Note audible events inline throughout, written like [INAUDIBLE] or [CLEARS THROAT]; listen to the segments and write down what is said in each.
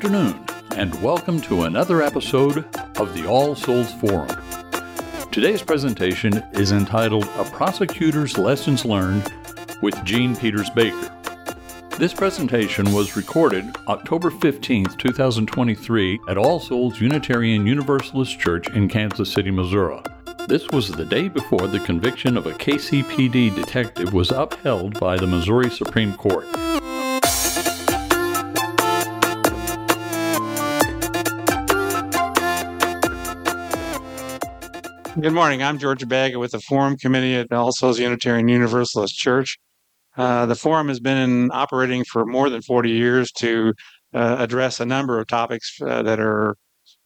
Good afternoon, and welcome to another episode of the All Souls Forum. Today's presentation is entitled A Prosecutor's Lessons Learned with Jean Peters Baker. This presentation was recorded October 15, 2023, at All Souls Unitarian Universalist Church in Kansas City, Missouri. This was the day before the conviction of a KCPD detective was upheld by the Missouri Supreme Court. Good morning. I'm George Baga with the Forum Committee at All Souls Unitarian Universalist Church. Uh, the forum has been operating for more than 40 years to uh, address a number of topics uh, that are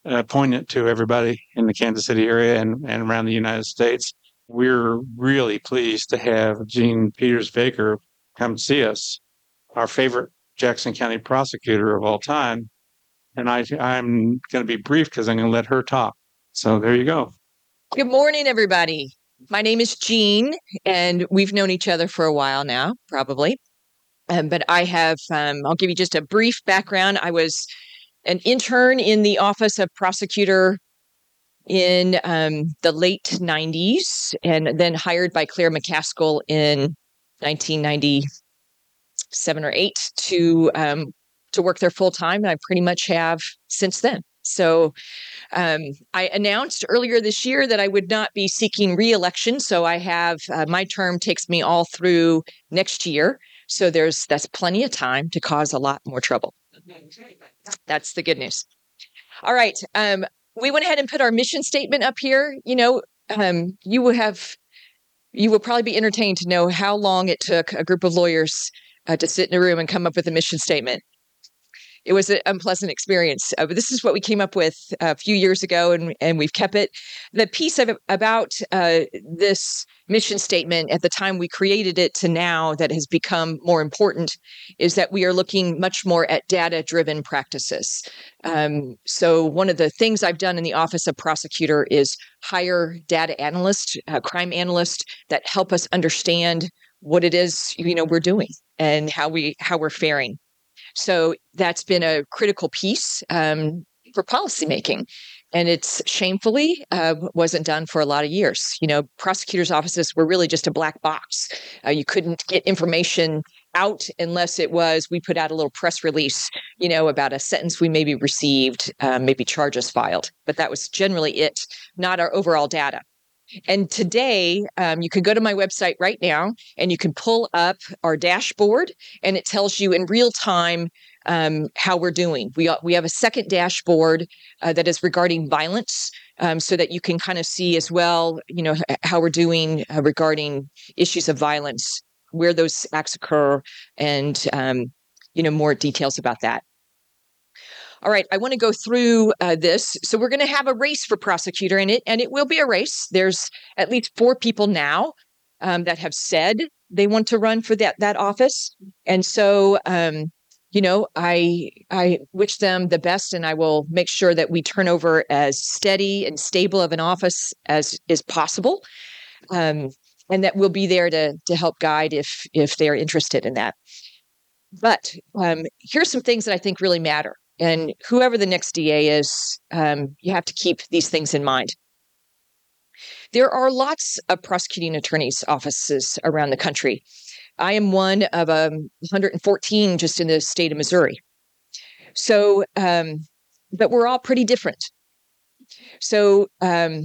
uh, poignant to everybody in the Kansas City area and, and around the United States. We're really pleased to have Jean Peters Baker come see us, our favorite Jackson County prosecutor of all time. And I, I'm going to be brief because I'm going to let her talk. So there you go. Good morning, everybody. My name is Jean, and we've known each other for a while now, probably. Um, but I have, um, I'll give you just a brief background. I was an intern in the Office of Prosecutor in um, the late 90s, and then hired by Claire McCaskill in 1997 or 8 to um, to work there full time. And I pretty much have since then. So um, I announced earlier this year that I would not be seeking reelection. So I have uh, my term takes me all through next year. So there's that's plenty of time to cause a lot more trouble. That's the good news. All right. Um, we went ahead and put our mission statement up here. You know, um, you will have you will probably be entertained to know how long it took a group of lawyers uh, to sit in a room and come up with a mission statement it was an unpleasant experience. Uh, but this is what we came up with a few years ago, and and we've kept it. The piece of about uh, this mission statement at the time we created it to now that has become more important is that we are looking much more at data driven practices. Um, so one of the things I've done in the office of prosecutor is hire data analysts, uh, crime analysts that help us understand what it is you know we're doing and how we how we're faring so that's been a critical piece um, for policymaking. And it's shamefully uh, wasn't done for a lot of years. You know, prosecutors' offices were really just a black box. Uh, you couldn't get information out unless it was we put out a little press release, you know, about a sentence we maybe received, uh, maybe charges filed. But that was generally it, not our overall data. And today, um, you can go to my website right now and you can pull up our dashboard, and it tells you in real time um, how we're doing. We we have a second dashboard uh, that is regarding violence, um, so that you can kind of see as well, you know, how we're doing uh, regarding issues of violence, where those acts occur, and um, you know more details about that. All right, I want to go through uh, this. So we're going to have a race for prosecutor in it, and it will be a race. There's at least four people now um, that have said they want to run for that that office, and so um, you know, I I wish them the best, and I will make sure that we turn over as steady and stable of an office as is possible, um, and that we'll be there to to help guide if if they're interested in that. But um, here's some things that I think really matter. And whoever the next DA is, um, you have to keep these things in mind. There are lots of prosecuting attorneys' offices around the country. I am one of um, 114 just in the state of Missouri. So, um, but we're all pretty different. So, um,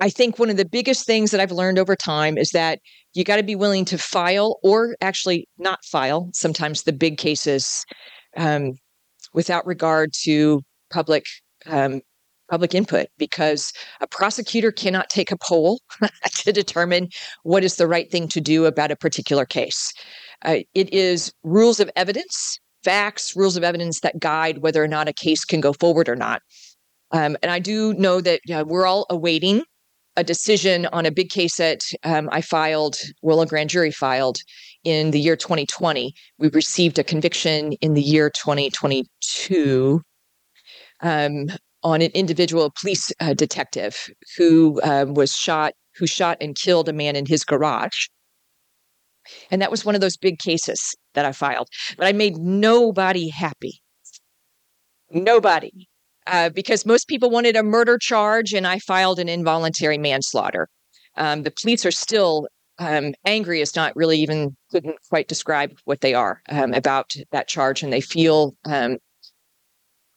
I think one of the biggest things that I've learned over time is that you got to be willing to file or actually not file sometimes the big cases um, without regard to public um, public input because a prosecutor cannot take a poll [LAUGHS] to determine what is the right thing to do about a particular case. Uh, it is rules of evidence, facts, rules of evidence that guide whether or not a case can go forward or not. Um, and I do know that uh, we're all awaiting a decision on a big case that um, I filed, well, a grand jury filed in the year 2020. We received a conviction in the year 2022 um, on an individual police uh, detective who um, was shot, who shot and killed a man in his garage. And that was one of those big cases that I filed. But I made nobody happy. Nobody. Uh, because most people wanted a murder charge, and I filed an involuntary manslaughter. Um, the police are still um, angry, is not really even couldn't quite describe what they are um, about that charge, and they feel um,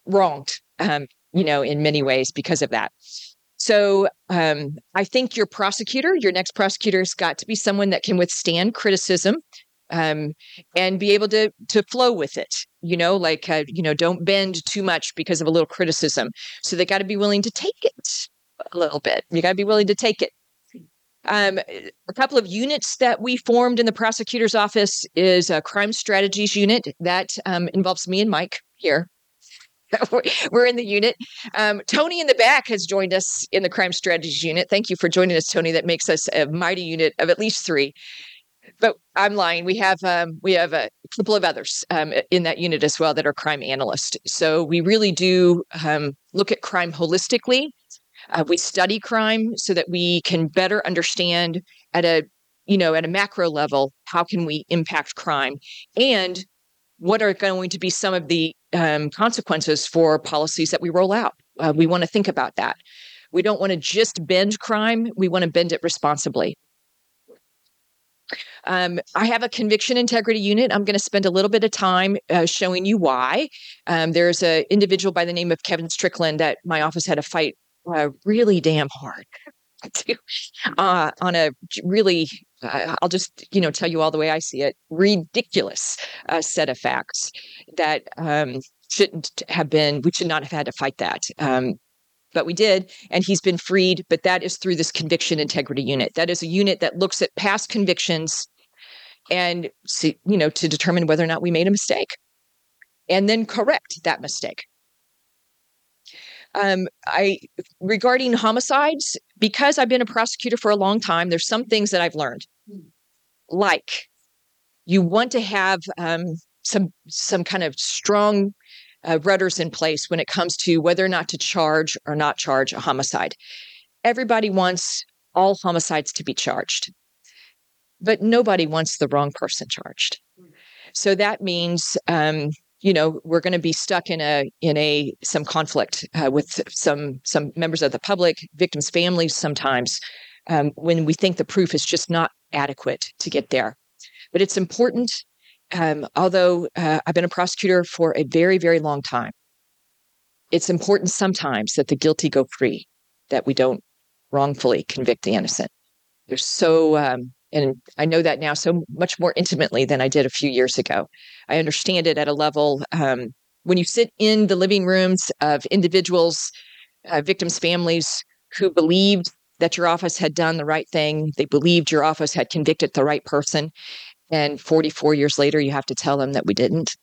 wronged, um, you know, in many ways because of that. So um, I think your prosecutor, your next prosecutor, has got to be someone that can withstand criticism um, and be able to to flow with it. You know, like uh, you know, don't bend too much because of a little criticism. So they got to be willing to take it a little bit. You got to be willing to take it. Um, a couple of units that we formed in the prosecutor's office is a crime strategies unit that um, involves me and Mike here. [LAUGHS] We're in the unit. Um, Tony in the back has joined us in the crime strategies unit. Thank you for joining us, Tony. That makes us a mighty unit of at least three. But I'm lying. We have um, we have a couple of others um, in that unit as well that are crime analysts. So we really do um, look at crime holistically. Uh, we study crime so that we can better understand at a you know at a macro level how can we impact crime and what are going to be some of the um, consequences for policies that we roll out. Uh, we want to think about that. We don't want to just bend crime, we want to bend it responsibly. Um, I have a conviction integrity unit. I'm going to spend a little bit of time uh, showing you why. Um, there's an individual by the name of Kevin Strickland that my office had to fight uh, really damn hard [LAUGHS] to, uh, on a really I'll just you know tell you all the way I see it ridiculous uh, set of facts that um, shouldn't have been we should not have had to fight that um, but we did and he's been freed but that is through this conviction integrity unit that is a unit that looks at past convictions and see, you know to determine whether or not we made a mistake and then correct that mistake um, I regarding homicides, because I've been a prosecutor for a long time, there's some things that I've learned. Like you want to have um, some some kind of strong uh, rudders in place when it comes to whether or not to charge or not charge a homicide. Everybody wants all homicides to be charged, but nobody wants the wrong person charged. So that means um, you know we're going to be stuck in a in a some conflict uh, with some some members of the public victims families sometimes um, when we think the proof is just not adequate to get there but it's important um, although uh, i've been a prosecutor for a very very long time it's important sometimes that the guilty go free that we don't wrongfully convict the innocent there's so um, and I know that now so much more intimately than I did a few years ago. I understand it at a level um, when you sit in the living rooms of individuals, uh, victims' families who believed that your office had done the right thing, they believed your office had convicted the right person, and 44 years later, you have to tell them that we didn't.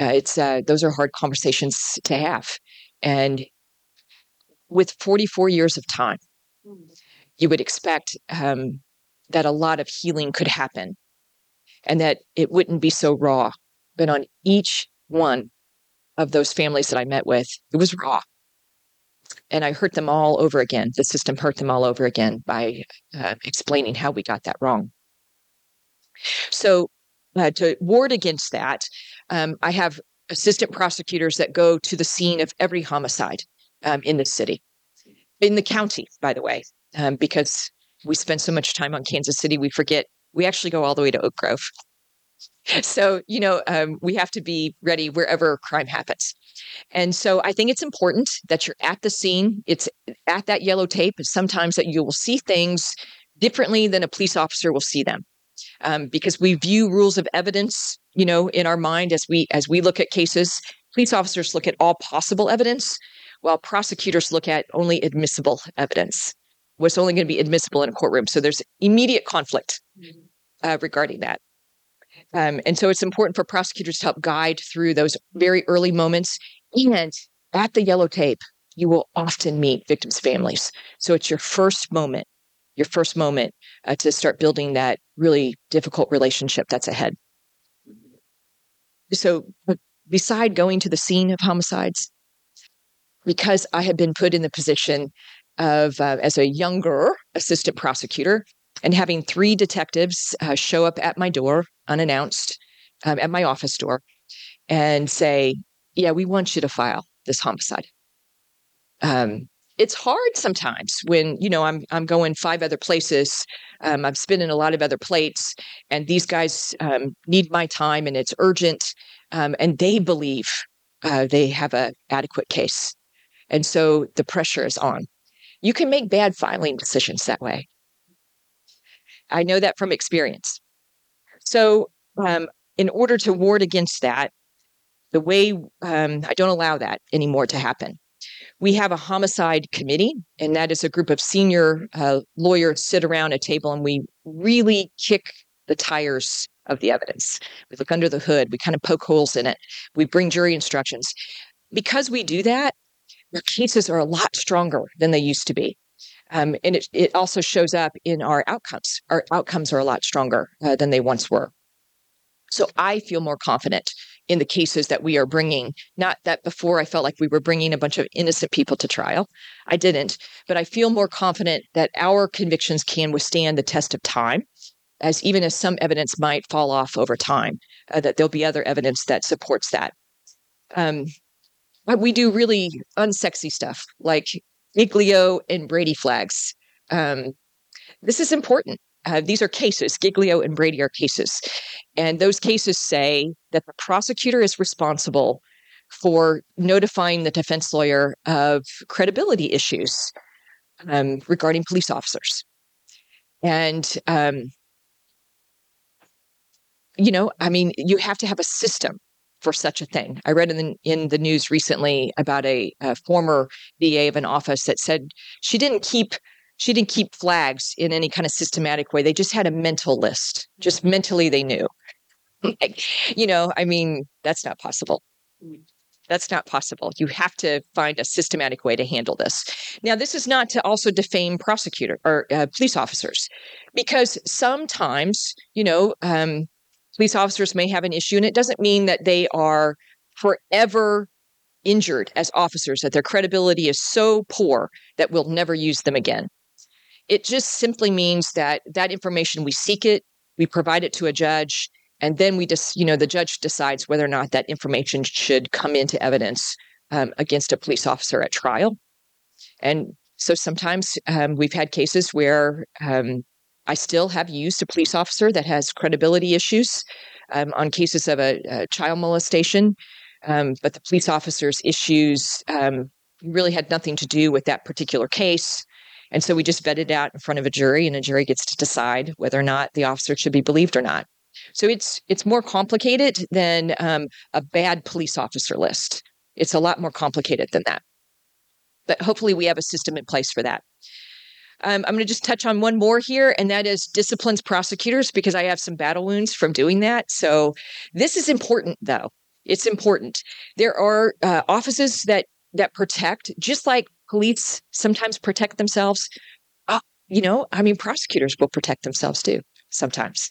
Uh, it's uh, those are hard conversations to have, and with 44 years of time, hmm. you would expect um, that a lot of healing could happen and that it wouldn't be so raw. But on each one of those families that I met with, it was raw. And I hurt them all over again. The system hurt them all over again by uh, explaining how we got that wrong. So, uh, to ward against that, um, I have assistant prosecutors that go to the scene of every homicide um, in the city, in the county, by the way, um, because we spend so much time on Kansas City, we forget we actually go all the way to Oak Grove. [LAUGHS] So, you know, um, we have to be ready wherever crime happens. And so I think it's important that you're at the scene. It's at that yellow tape. Sometimes that you will see things differently than a police officer will see them. Um, because we view rules of evidence, you know, in our mind as we as we look at cases. Police officers look at all possible evidence, while prosecutors look at only admissible evidence what's only going to be admissible in a courtroom. So there's immediate conflict uh, regarding that. Um, and so it's important for prosecutors to help guide through those very early moments. And at the yellow tape, you will often meet victims' families. So it's your first moment, your first moment uh, to start building that really difficult relationship that's ahead. So, beside going to the scene of homicides, because I had been put in the position of uh, as a younger assistant prosecutor and having three detectives uh, show up at my door unannounced um, at my office door and say yeah, we want you to file this homicide. Um, it's hard sometimes when you know I'm I'm going five other places. Um, I'm spinning a lot of other plates, and these guys um, need my time, and it's urgent, um, and they believe uh, they have a adequate case, and so the pressure is on. You can make bad filing decisions that way. I know that from experience. So, um, in order to ward against that, the way um, I don't allow that anymore to happen we have a homicide committee, and that is a group of senior uh, lawyers sit around a table and we really kick the tires of the evidence. We look under the hood, we kind of poke holes in it, we bring jury instructions. Because we do that, our cases are a lot stronger than they used to be. Um, and it, it also shows up in our outcomes. Our outcomes are a lot stronger uh, than they once were. So I feel more confident in the cases that we are bringing. Not that before I felt like we were bringing a bunch of innocent people to trial. I didn't, but I feel more confident that our convictions can withstand the test of time, as even as some evidence might fall off over time, uh, that there'll be other evidence that supports that. Um, but we do really unsexy stuff like Giglio and Brady flags. Um, this is important uh, these are cases. Giglio and Brady are cases. And those cases say that the prosecutor is responsible for notifying the defense lawyer of credibility issues um, regarding police officers. And, um, you know, I mean, you have to have a system for such a thing. I read in the, in the news recently about a, a former DA of an office that said she didn't keep she didn't keep flags in any kind of systematic way. They just had a mental list. Just mentally, they knew. you know, I mean, that's not possible. That's not possible. You have to find a systematic way to handle this. Now, this is not to also defame prosecutor or uh, police officers, because sometimes, you know, um, police officers may have an issue, and it doesn't mean that they are forever injured as officers, that their credibility is so poor that we'll never use them again. It just simply means that that information we seek it, we provide it to a judge, and then we just, you know, the judge decides whether or not that information should come into evidence um, against a police officer at trial. And so sometimes um, we've had cases where um, I still have used a police officer that has credibility issues um, on cases of a, a child molestation, um, but the police officer's issues um, really had nothing to do with that particular case. And so we just vet it out in front of a jury, and a jury gets to decide whether or not the officer should be believed or not. So it's it's more complicated than um, a bad police officer list. It's a lot more complicated than that. But hopefully, we have a system in place for that. Um, I'm going to just touch on one more here, and that is disciplines prosecutors because I have some battle wounds from doing that. So this is important, though. It's important. There are uh, offices that that protect, just like police sometimes protect themselves. Uh, you know, I mean, prosecutors will protect themselves too sometimes.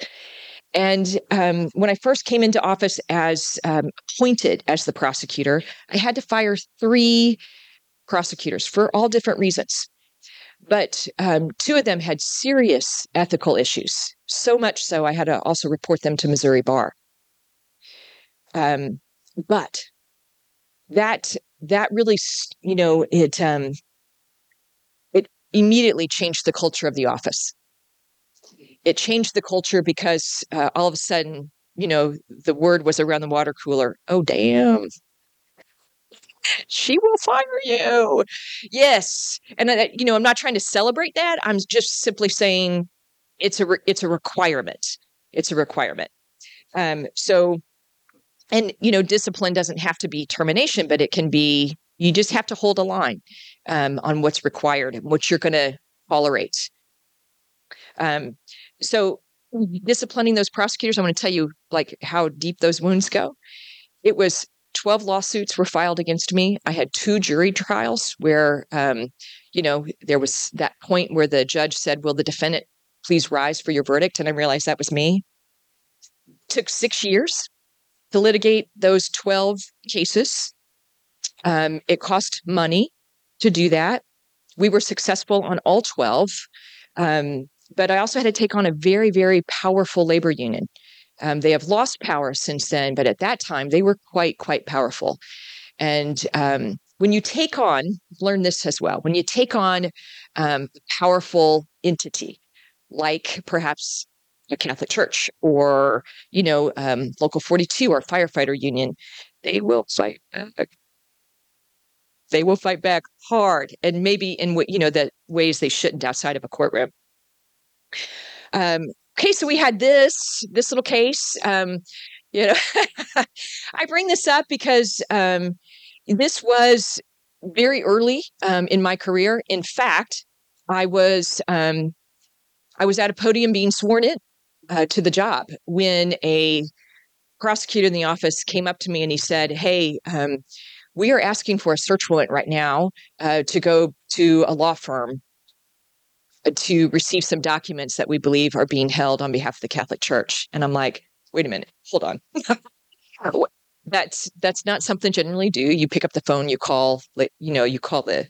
And um, when I first came into office as um, appointed as the prosecutor, I had to fire three prosecutors for all different reasons. But um, two of them had serious ethical issues, so much so I had to also report them to Missouri Bar. Um, but that that really, you know, it um, it immediately changed the culture of the office. It changed the culture because uh, all of a sudden, you know, the word was around the water cooler. Oh, damn. She will fire you. Yes. And, uh, you know, I'm not trying to celebrate that. I'm just simply saying it's a, re- it's a requirement. It's a requirement. Um, so and you know discipline doesn't have to be termination but it can be you just have to hold a line um, on what's required and what you're going to tolerate. Um, so disciplining those prosecutors i want to tell you like how deep those wounds go. It was 12 lawsuits were filed against me. I had two jury trials where um, you know there was that point where the judge said will the defendant please rise for your verdict? And i realized that was me. Took six years to litigate those 12 cases. Um, it cost money to do that. We were successful on all 12. Um, but I also had to take on a very, very powerful labor union. Um, they have lost power since then, but at that time they were quite, quite powerful. And um, when you take on, learn this as well, when you take on um, a powerful entity, like perhaps a Catholic church or, you know, um, Local 42 or firefighter union, they will fight back. They will fight back hard and maybe in you know, the ways they shouldn't outside of a courtroom. Um, okay, so we had this, this little case. Um, you know, [LAUGHS] I bring this up because um, this was very early um, in my career. In fact, I was um, I was at a podium being sworn in uh, to the job when a prosecutor in the office came up to me and he said, "Hey." Um, we are asking for a search warrant right now uh, to go to a law firm uh, to receive some documents that we believe are being held on behalf of the Catholic Church. And I'm like, wait a minute, hold on. [LAUGHS] that's that's not something generally do. You pick up the phone, you call, you know, you call the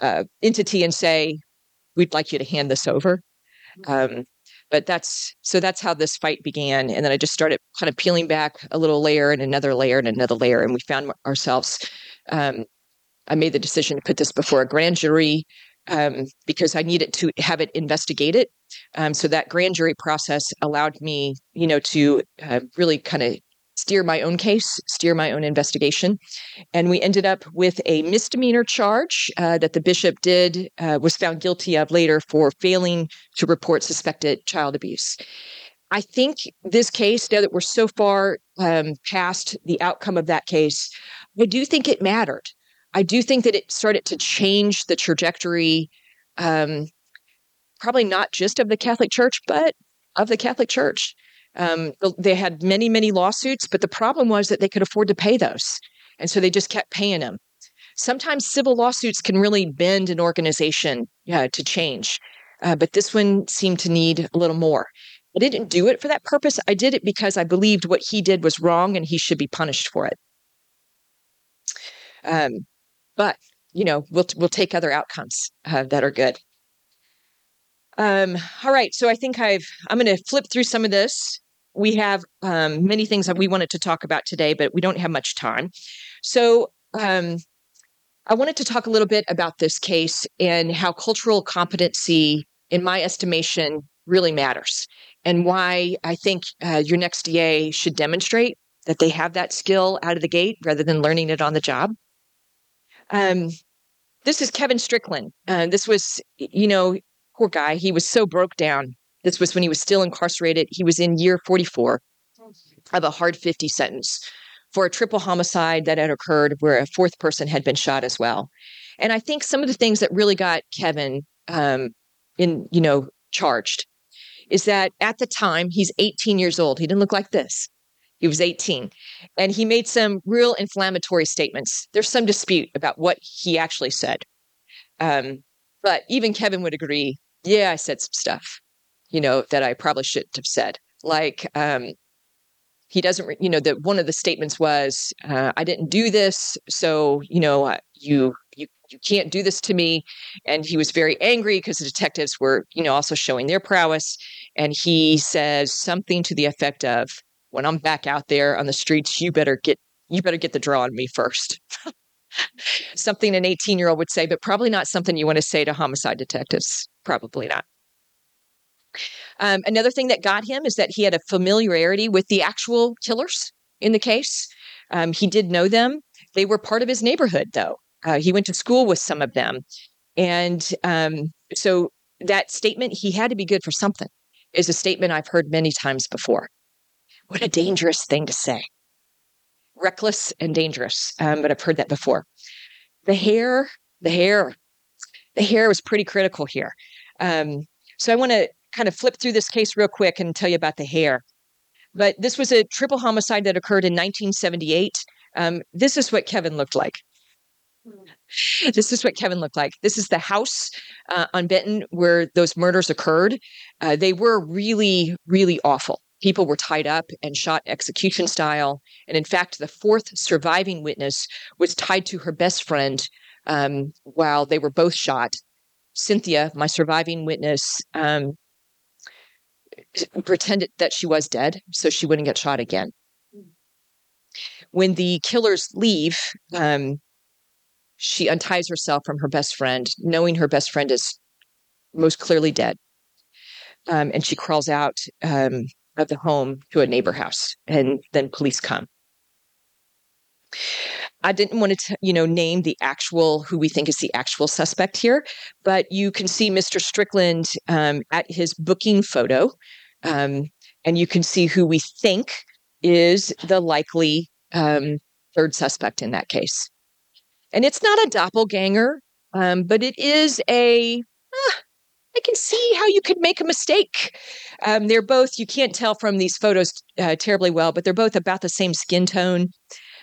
uh, entity and say, "We'd like you to hand this over." Mm-hmm. Um, but that's so that's how this fight began, and then I just started kind of peeling back a little layer and another layer and another layer, and we found ourselves. Um, I made the decision to put this before a grand jury um, because I needed to have it investigated. Um, so that grand jury process allowed me, you know, to uh, really kind of steer my own case, steer my own investigation. And we ended up with a misdemeanor charge uh, that the bishop did, uh, was found guilty of later for failing to report suspected child abuse. I think this case, now that we're so far um, past the outcome of that case, I do think it mattered. I do think that it started to change the trajectory, um, probably not just of the Catholic Church, but of the Catholic Church. Um, they had many, many lawsuits, but the problem was that they could afford to pay those. And so they just kept paying them. Sometimes civil lawsuits can really bend an organization to change, uh, but this one seemed to need a little more. I didn't do it for that purpose. I did it because I believed what he did was wrong and he should be punished for it. Um, but you know, we'll we'll take other outcomes uh, that are good. Um, all right, so I think I've I'm going to flip through some of this. We have um, many things that we wanted to talk about today, but we don't have much time. So um, I wanted to talk a little bit about this case and how cultural competency, in my estimation, really matters, and why I think uh, your next DA should demonstrate that they have that skill out of the gate rather than learning it on the job. Um, this is Kevin Strickland. Uh, this was, you know, poor guy. He was so broke down. This was when he was still incarcerated. He was in year 44 of a hard 50 sentence for a triple homicide that had occurred where a fourth person had been shot as well. And I think some of the things that really got Kevin um, in, you know, charged is that at the time he's 18 years old. He didn't look like this. He was 18. And he made some real inflammatory statements. There's some dispute about what he actually said. Um, but even Kevin would agree, yeah, I said some stuff, you know, that I probably shouldn't have said. Like, um, he doesn't, you know, that one of the statements was, uh, I didn't do this. So, you know, uh, you, you, you can't do this to me. And he was very angry because the detectives were, you know, also showing their prowess. And he says something to the effect of, when I'm back out there on the streets, you better get you better get the draw on me first. [LAUGHS] something an 18 year old would say, but probably not something you want to say to homicide detectives. Probably not. Um, another thing that got him is that he had a familiarity with the actual killers in the case. Um, he did know them. They were part of his neighborhood, though. Uh, he went to school with some of them. And um, so that statement, he had to be good for something, is a statement I've heard many times before. What a dangerous thing to say. Reckless and dangerous. Um, but I've heard that before. The hair, the hair, the hair was pretty critical here. Um, so I want to kind of flip through this case real quick and tell you about the hair. But this was a triple homicide that occurred in 1978. Um, this is what Kevin looked like. This is what Kevin looked like. This is the house uh, on Benton where those murders occurred. Uh, they were really, really awful people were tied up and shot execution style. And in fact, the fourth surviving witness was tied to her best friend um, while they were both shot. Cynthia, my surviving witness, um, pretended that she was dead so she wouldn't get shot again. when the killers leave, um, she unties herself from her best friend, knowing her best friend is most clearly dead. Um, and she crawls out um, of the home to a neighbor house, and then police come. I didn't want to, you know, name the actual who we think is the actual suspect here, but you can see Mr. Strickland um, at his booking photo, um, and you can see who we think is the likely um, third suspect in that case. And it's not a doppelganger, um, but it is a. I can see how you could make a mistake. Um, they're both, you can't tell from these photos uh, terribly well, but they're both about the same skin tone.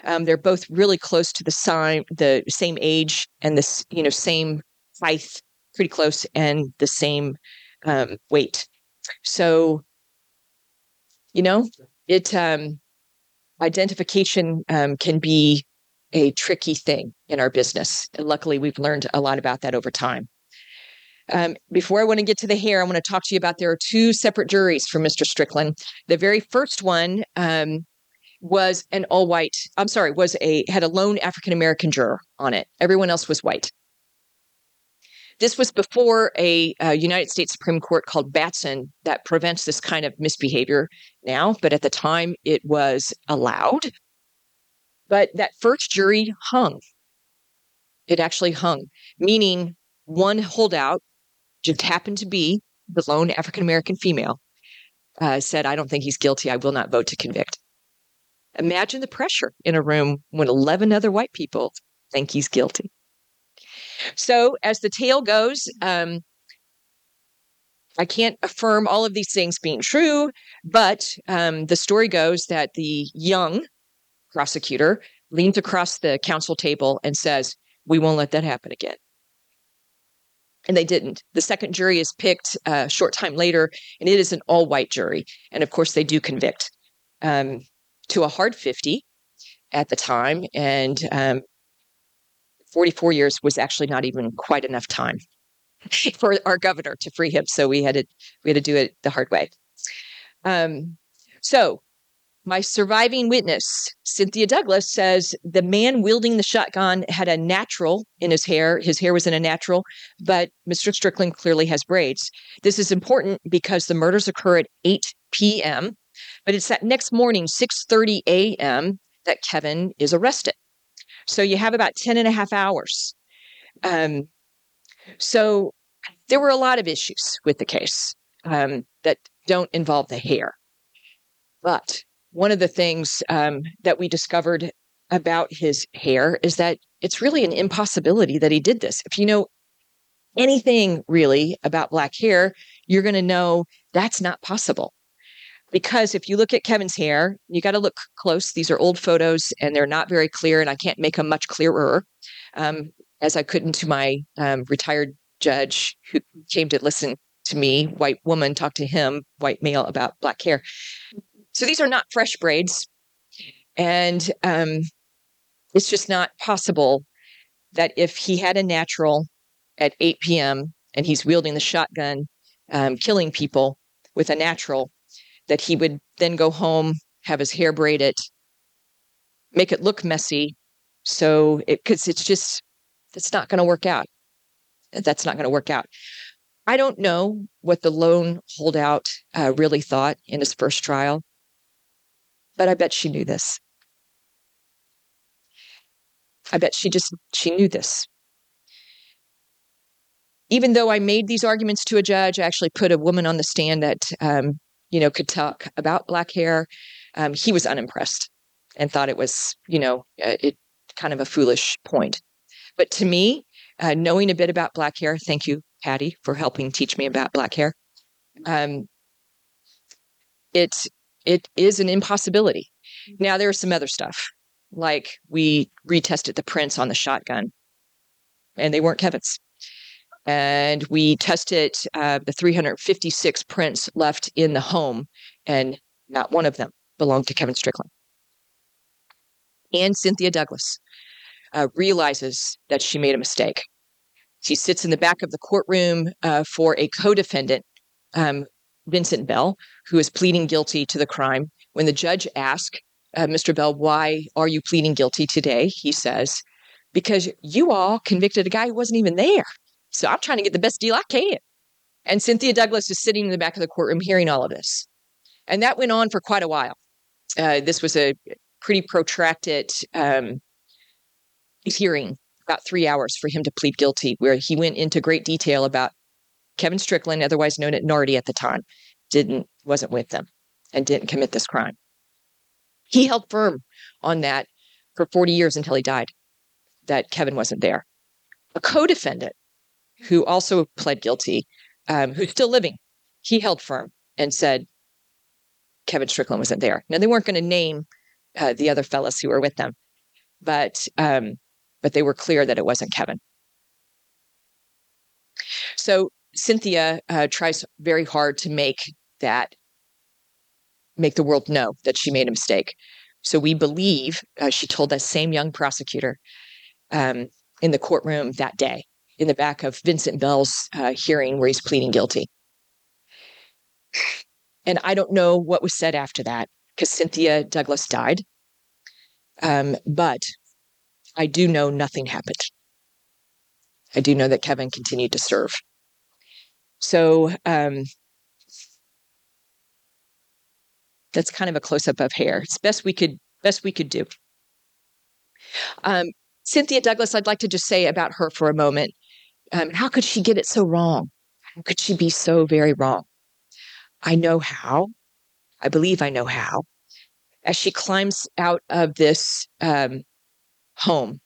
Um, they're both really close to the same the same age and this you know same height, pretty close, and the same um, weight. So, you know, it um, identification um, can be a tricky thing in our business. And luckily, we've learned a lot about that over time. Um, before I want to get to the hair, I want to talk to you about there are two separate juries for Mr. Strickland. The very first one um, was an all white, I'm sorry, was a had a lone African American juror on it. Everyone else was white. This was before a, a, United States Supreme Court called Batson that prevents this kind of misbehavior now, but at the time it was allowed. But that first jury hung. It actually hung, meaning one holdout just happened to be the lone African American female, uh, said, I don't think he's guilty. I will not vote to convict. Imagine the pressure in a room when 11 other white people think he's guilty. So, as the tale goes, um, I can't affirm all of these things being true, but um, the story goes that the young prosecutor leans across the counsel table and says, We won't let that happen again. And they didn't. The second jury is picked uh, a short time later, and it is an all white jury. And of course, they do convict. Um, to a hard 50 at the time. And um, 44 years was actually not even quite enough time [LAUGHS] for our governor to free him. So we had to we had to do it the hard way. Um, so my surviving witness, Cynthia Douglas, says the man wielding the shotgun had a natural in his hair. His hair was in a natural, but Mr. Strickland clearly has braids. This is important because the murders occur at 8 p.m. But it's that next morning, 6:30 a.m., that Kevin is arrested. So you have about 10 and a half hours. Um, so there were a lot of issues with the case um, that don't involve the hair. But one of the things um, that we discovered about his hair is that it's really an impossibility that he did this. If you know anything really about black hair, you're going to know that's not possible because if you look at Kevin's hair, you got to look close. These are old photos and they're not very clear, and I can't make them much clearer, um, as I couldn't to my um, retired judge who came to listen to me, white woman, talk to him, white male, about black hair. So these are not fresh braids, and um, it's just not possible that if he had a natural at 8 p.m. and he's wielding the shotgun, um, killing people with a natural, that he would then go home, have his hair braided, make it look messy. So it, cause it's just, it's not going to work out. That's not going to work out. I don't know what the lone holdout uh, really thought in his first trial, but I bet she knew this. I bet she just she knew this. Even though I made these arguments to a judge, I actually put a woman on the stand that um, you know, could talk about black hair. Um, he was unimpressed and thought it was, you know, uh, it kind of a foolish point. But to me, uh, knowing a bit about black hair, thank you, Patty, for helping teach me about black hair. Um, it it is an impossibility. Now there's some other stuff, like we retested the prints on the shotgun, and they weren't Kevin's and we tested uh, the 356 prints left in the home, and not one of them belonged to Kevin Strickland. And Cynthia Douglas uh, realizes that she made a mistake. She sits in the back of the courtroom uh, for a co defendant, um, Vincent Bell, who is pleading guilty to the crime. When the judge asks, uh, Mr. Bell, why are you pleading guilty today? He says, because you all convicted a guy who wasn't even there. So I'm trying to get the best deal I can. And Cynthia Douglas is sitting in the back of the courtroom hearing all of this. And that went on for quite a while. Uh, this was a pretty protracted um, hearing, about three hours for him to plead guilty, where he went into great detail about Kevin Strickland, otherwise known as Nardi at the time, didn't wasn't with them and didn't commit this crime. He held firm on that for 40 years until he died, that Kevin wasn't there. A co-defendant who also pled guilty, um, who's still living, he held firm and said Kevin Strickland wasn't there. Now they weren't going to name uh, the other fellows who were with them, but um, but they were clear that it wasn't Kevin. So Cynthia uh, tries very hard to make that make the world know that she made a mistake. So we believe uh, she told that same young prosecutor um, in the courtroom that day, in the back of Vincent Bell's uh, hearing where he's pleading guilty. And I don't know what was said after that because Cynthia Douglas died. Um, but I do know nothing happened. I do know that Kevin continued to serve. So um, that's kind of a close up of hair. It's best we could best we could do. Um, Cynthia Douglas, I'd like to just say about her for a moment. Um, how could she get it so wrong? How could she be so very wrong? I know how. I believe I know how. As she climbs out of this um, home,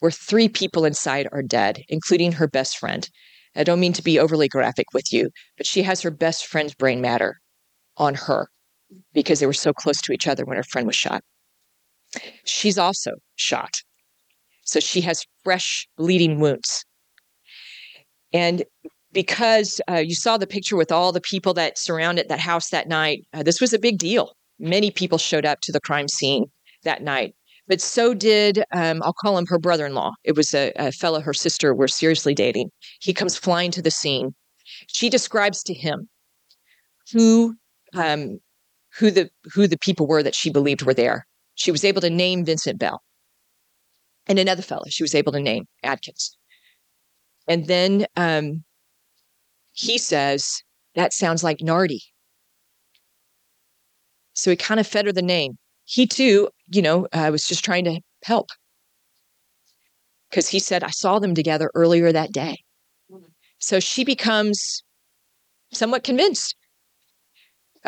where three people inside are dead, including her best friend. I don't mean to be overly graphic with you, but she has her best friend's brain matter on her because they were so close to each other when her friend was shot. She's also shot. So she has fresh bleeding wounds. And because uh, you saw the picture with all the people that surrounded that house that night, uh, this was a big deal. Many people showed up to the crime scene that night. But so did, um, I'll call him her brother in law. It was a, a fellow her sister were seriously dating. He comes flying to the scene. She describes to him who um, who the who the people were that she believed were there. She was able to name Vincent Bell and another fellow she was able to name Adkins. And then um, he says that sounds like Nardi. So he kind of fed her the name. He too, you know, uh, was just trying to help because he said I saw them together earlier that day. So she becomes somewhat convinced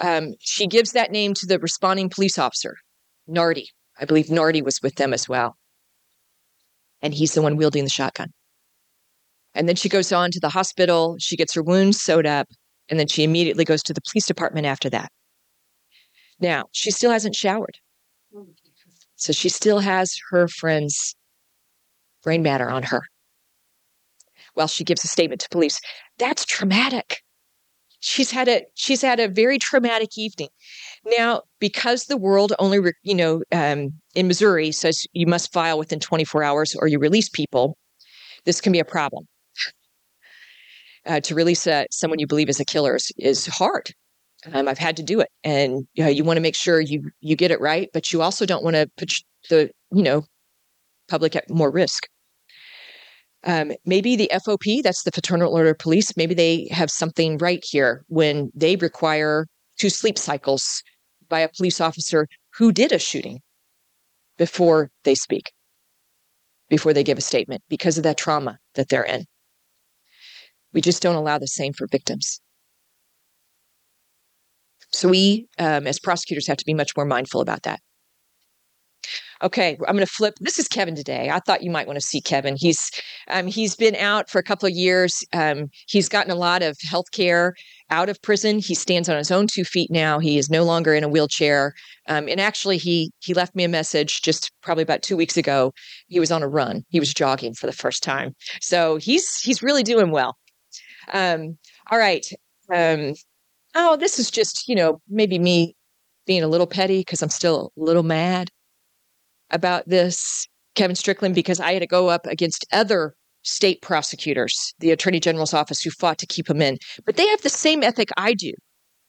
um, she gives that name to the responding police officer, Nardi. I believe Nardi was with them as well. And he's the one wielding the shotgun. And then she goes on to the hospital. She gets her wounds sewed up. And then she immediately goes to the police department after that. Now, she still hasn't showered. So she still has her friend's brain matter on her. While she gives a statement to police. That's traumatic. She's had a she's had a very traumatic evening. Now because the world only re, you know um, in missouri says you must file within 24 hours or you release people this can be a problem. Uh, to release a, someone you believe is a killer is, is hard um, i've had to do it and you, know, you want to make sure you you get it right but you also don't want to put the you know public at more risk um, maybe the FOP, that's the Fraternal Order of Police, maybe they have something right here when they require two sleep cycles by a police officer who did a shooting before they speak, before they give a statement because of that trauma that they're in. We just don't allow the same for victims. So we, um, as prosecutors, have to be much more mindful about that. Okay, I'm going to flip. This is Kevin today. I thought you might want to see Kevin. He's um, he's been out for a couple of years. Um, he's gotten a lot of health care out of prison. He stands on his own two feet now. He is no longer in a wheelchair. Um, and actually, he he left me a message just probably about two weeks ago. He was on a run. He was jogging for the first time. So he's he's really doing well. Um, all right. Oh, this is just you know maybe me being a little petty because I'm still a little mad about this, Kevin Strickland, because I had to go up against other state prosecutors, the attorney general's office, who fought to keep him in. But they have the same ethic I do.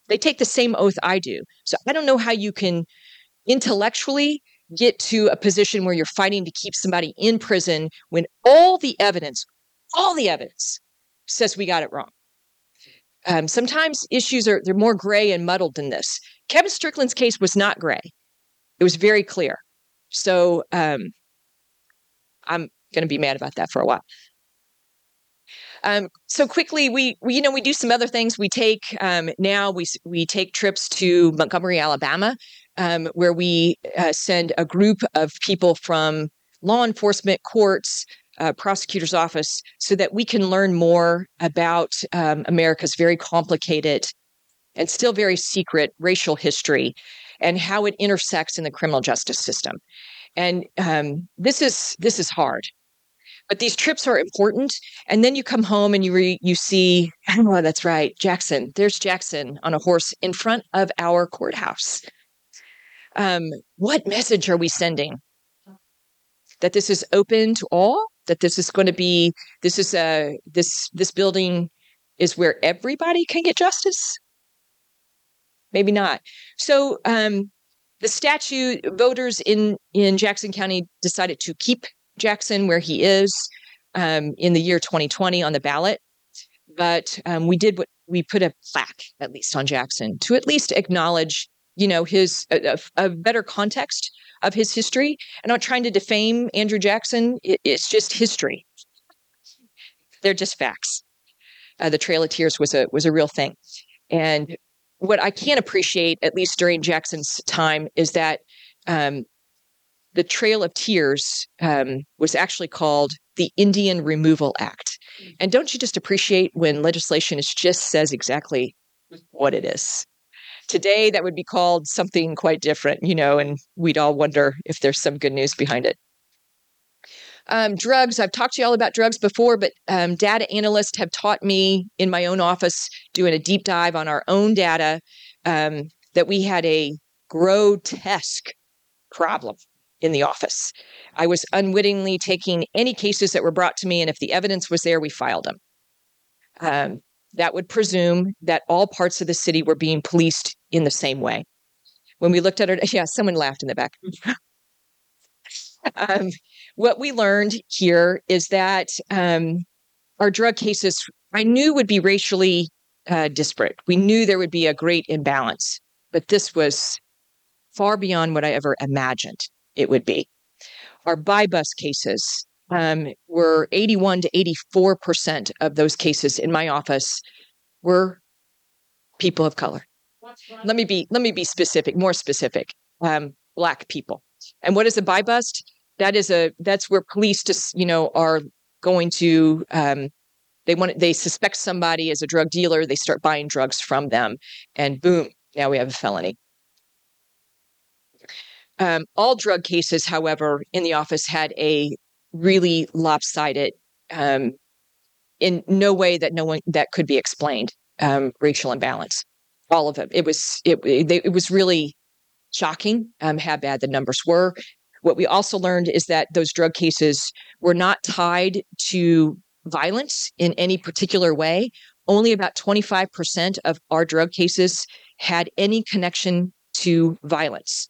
They take the same oath I do. So I don't know how you can intellectually get to a position where you're fighting to keep somebody in prison when all the evidence, all the evidence says we got it wrong. Um, sometimes issues are they're more gray and muddled than this. Kevin Strickland's case was not gray; it was very clear. So um, I'm going to be mad about that for a while. Um, so quickly, we, we you know we do some other things. We take um, now we we take trips to Montgomery, Alabama, um, where we uh, send a group of people from law enforcement, courts, uh, prosecutor's office, so that we can learn more about um, America's very complicated and still very secret racial history and how it intersects in the criminal justice system. And um, this is this is hard but these trips are important. And then you come home and you re, you see, [LAUGHS] oh, that's right, Jackson. There's Jackson on a horse in front of our courthouse. Um, what message are we sending? That this is open to all. That this is going to be this is a this this building is where everybody can get justice. Maybe not. So um, the statute voters in in Jackson County decided to keep Jackson where he is um, in the year 2020 on the ballot. But um, we did what we put a plaque at least on Jackson to at least acknowledge, you know, his a, a better context of his history. I'm not trying to defame Andrew Jackson. It, it's just history. They're just facts. Uh, the Trail of Tears was a was a real thing, and what I can appreciate, at least during Jackson's time, is that um, the Trail of Tears um, was actually called the Indian Removal Act. And don't you just appreciate when legislation is just says exactly what it is? Today, that would be called something quite different, you know, and we'd all wonder if there's some good news behind it. Um, drugs, I've talked to you all about drugs before, but um, data analysts have taught me in my own office doing a deep dive on our own data um, that we had a grotesque problem in the office. I was unwittingly taking any cases that were brought to me, and if the evidence was there, we filed them. Um, that would presume that all parts of the city were being policed in the same way. When we looked at it, [LAUGHS] yeah, someone laughed in the back. um, what we learned here is that um, our drug cases, I knew would be racially uh, disparate. We knew there would be a great imbalance, but this was far beyond what I ever imagined it would be. Our buy bust cases um, were 81 to 84% of those cases in my office were people of color. Let me be let me be specific, more specific. Um, black people. And what is a buy bust? That is a that's where police just you know are going to um, they want they suspect somebody as a drug dealer. They start buying drugs from them, and boom, now we have a felony. Um, all drug cases, however, in the office had a really lopsided, um, in no way that no one that could be explained, um, racial imbalance. All of it. It was it, it was really shocking um, how bad the numbers were. What we also learned is that those drug cases were not tied to violence in any particular way. Only about 25% of our drug cases had any connection to violence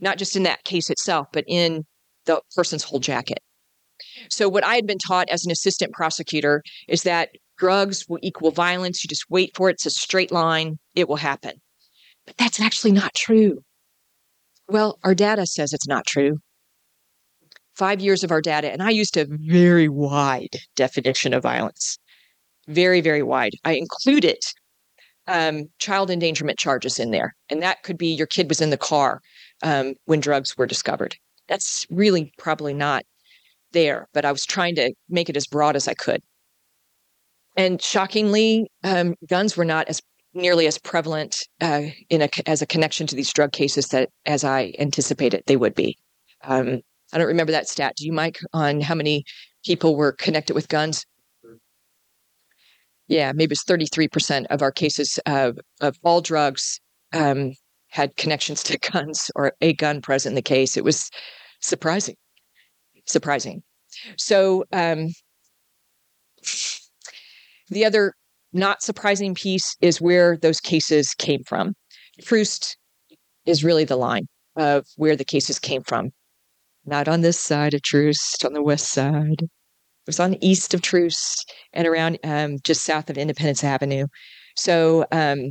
not just in that case itself, but in the person's whole jacket. So, what I had been taught as an assistant prosecutor is that drugs will equal violence. You just wait for it. It's a straight line. It will happen. But that's actually not true. Well, our data says it's not true. Five years of our data, and I used a very wide definition of violence. Very, very wide. I included um, child endangerment charges in there. And that could be your kid was in the car um, when drugs were discovered. That's really probably not there, but I was trying to make it as broad as I could. And shockingly, um, guns were not as nearly as prevalent uh, in a, as a connection to these drug cases that as I anticipated they would be. Um, I don't remember that stat. Do you, Mike, on how many people were connected with guns? Yeah, maybe it's 33% of our cases of, of all drugs um, had connections to [LAUGHS] guns or a gun present in the case. It was surprising, surprising. So um, the other not surprising piece is where those cases came from. Troost is really the line. of where the cases came from. Not on this side of Troost, on the west side. It was on the east of Troost and around um, just south of Independence Avenue. So um,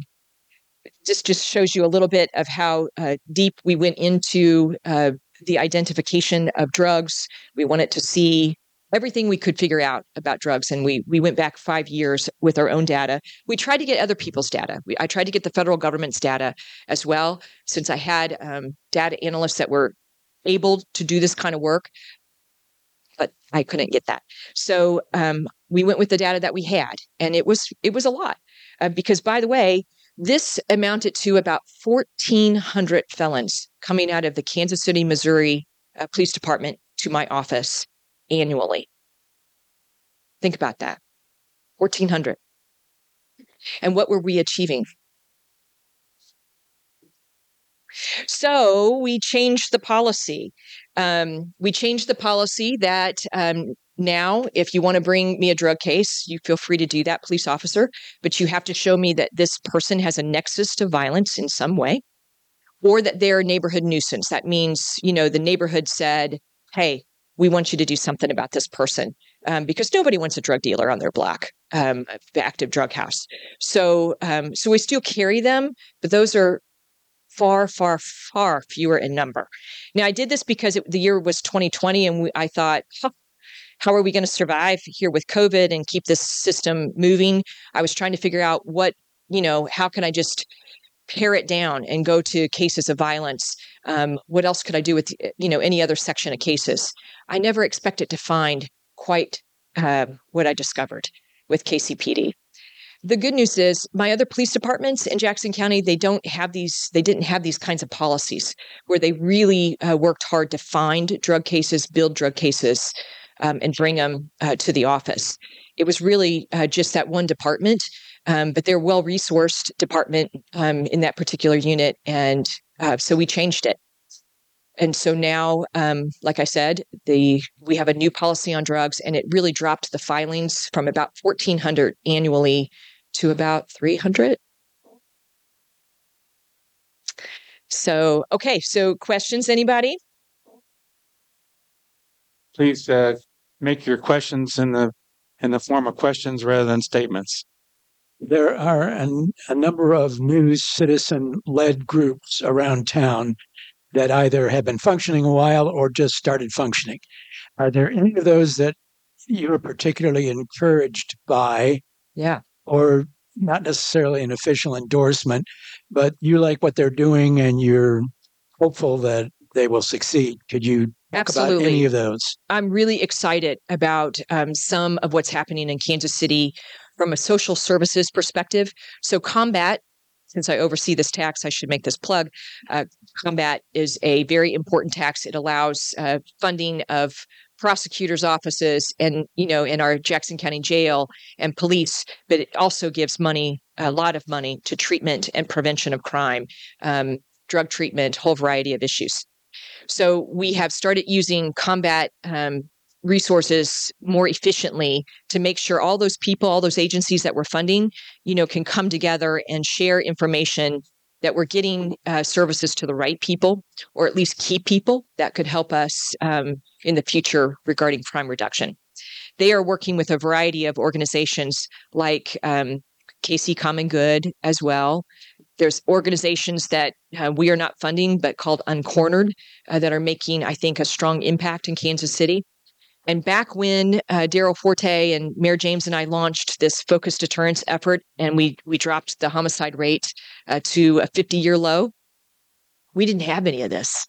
just just shows you a little bit of how uh, deep we went into uh, the identification of drugs. We wanted to see everything we could figure out about drugs and we we went back 5 years with our own data. We tried to get other people's data. We, i tried to get the federal government's data as well. Since i had um, data analysts that were able to do this kind of work but i couldn't get that. So um, we went with the data that we had and it was it was a lot. Uh, because by the way this amounted to about 1,400 felons coming out of the Kansas City, Missouri uh, Police Department to my office annually. Think about that 1,400. And what were we achieving? So we changed the policy. Um, we changed the policy that um, now, if you want to bring me a drug case, you feel free to do that, police officer, but you have to show me that this person has a nexus to violence in some way or that they're a neighborhood nuisance. That means, you know, the neighborhood said, hey, we want you to do something about this person um, because nobody wants a drug dealer on their block, um, active drug house. So, um, so we still carry them, but those are far, far, far fewer in number. Now, I did this because it, the year was 2020, and we, I thought, huh, how are we going to survive here with COVID and keep this system moving? I was trying to figure out what, you know, how can I just pare it down and go to cases of violence? Um, what else could I do with, eh, you know, any other section of cases? I never expected to find quite uh, what I discovered with KCPD. The good news is my other police departments in Jackson County, they don't have these, they didn't have these kinds of policies where they really uh, worked hard to find drug cases, build drug cases, um, and bring them uh, to the office. It was really uh, just that one department, um, but they're well resourced department um, in that particular unit, and uh, so we changed it. And so now, um, like I said, the we have a new policy on drugs, and it really dropped the filings from about 1,400 annually to about 300. So, okay, so questions, anybody? Please uh, make your questions in the in the form of questions rather than statements. There are an, a number of new citizen led groups around town that either have been functioning a while or just started functioning. Are there any of those that you're particularly encouraged by? Yeah. Or not necessarily an official endorsement, but you like what they're doing and you're hopeful that they will succeed. Could you Absolutely. about any of those? I'm really excited about um, some of what's happening in Kansas City from a social services perspective. So, Combat, since I oversee this tax, I should make this plug. Uh, Combat is a very important tax. It allows uh, funding of prosecutors' offices and, you know, in our Jackson County Jail and police, but it also gives money, a lot of money to treatment and prevention of crime, um, drug treatment, whole variety of issues. So we have started using combat um, resources more efficiently to make sure all those people, all those agencies that we're funding, you know, can come together and share information that we're getting uh, services to the right people, or at least key people that could help us um, in the future regarding crime reduction. They are working with a variety of organizations like um, KC Common Good as well, there's organizations that uh, we are not funding, but called Uncornered, uh, that are making, I think, a strong impact in Kansas City. And back when uh, Darryl Forté and Mayor James and I launched this focused deterrence effort, and we we dropped the homicide rate uh, to a 50 year low, we didn't have any of this.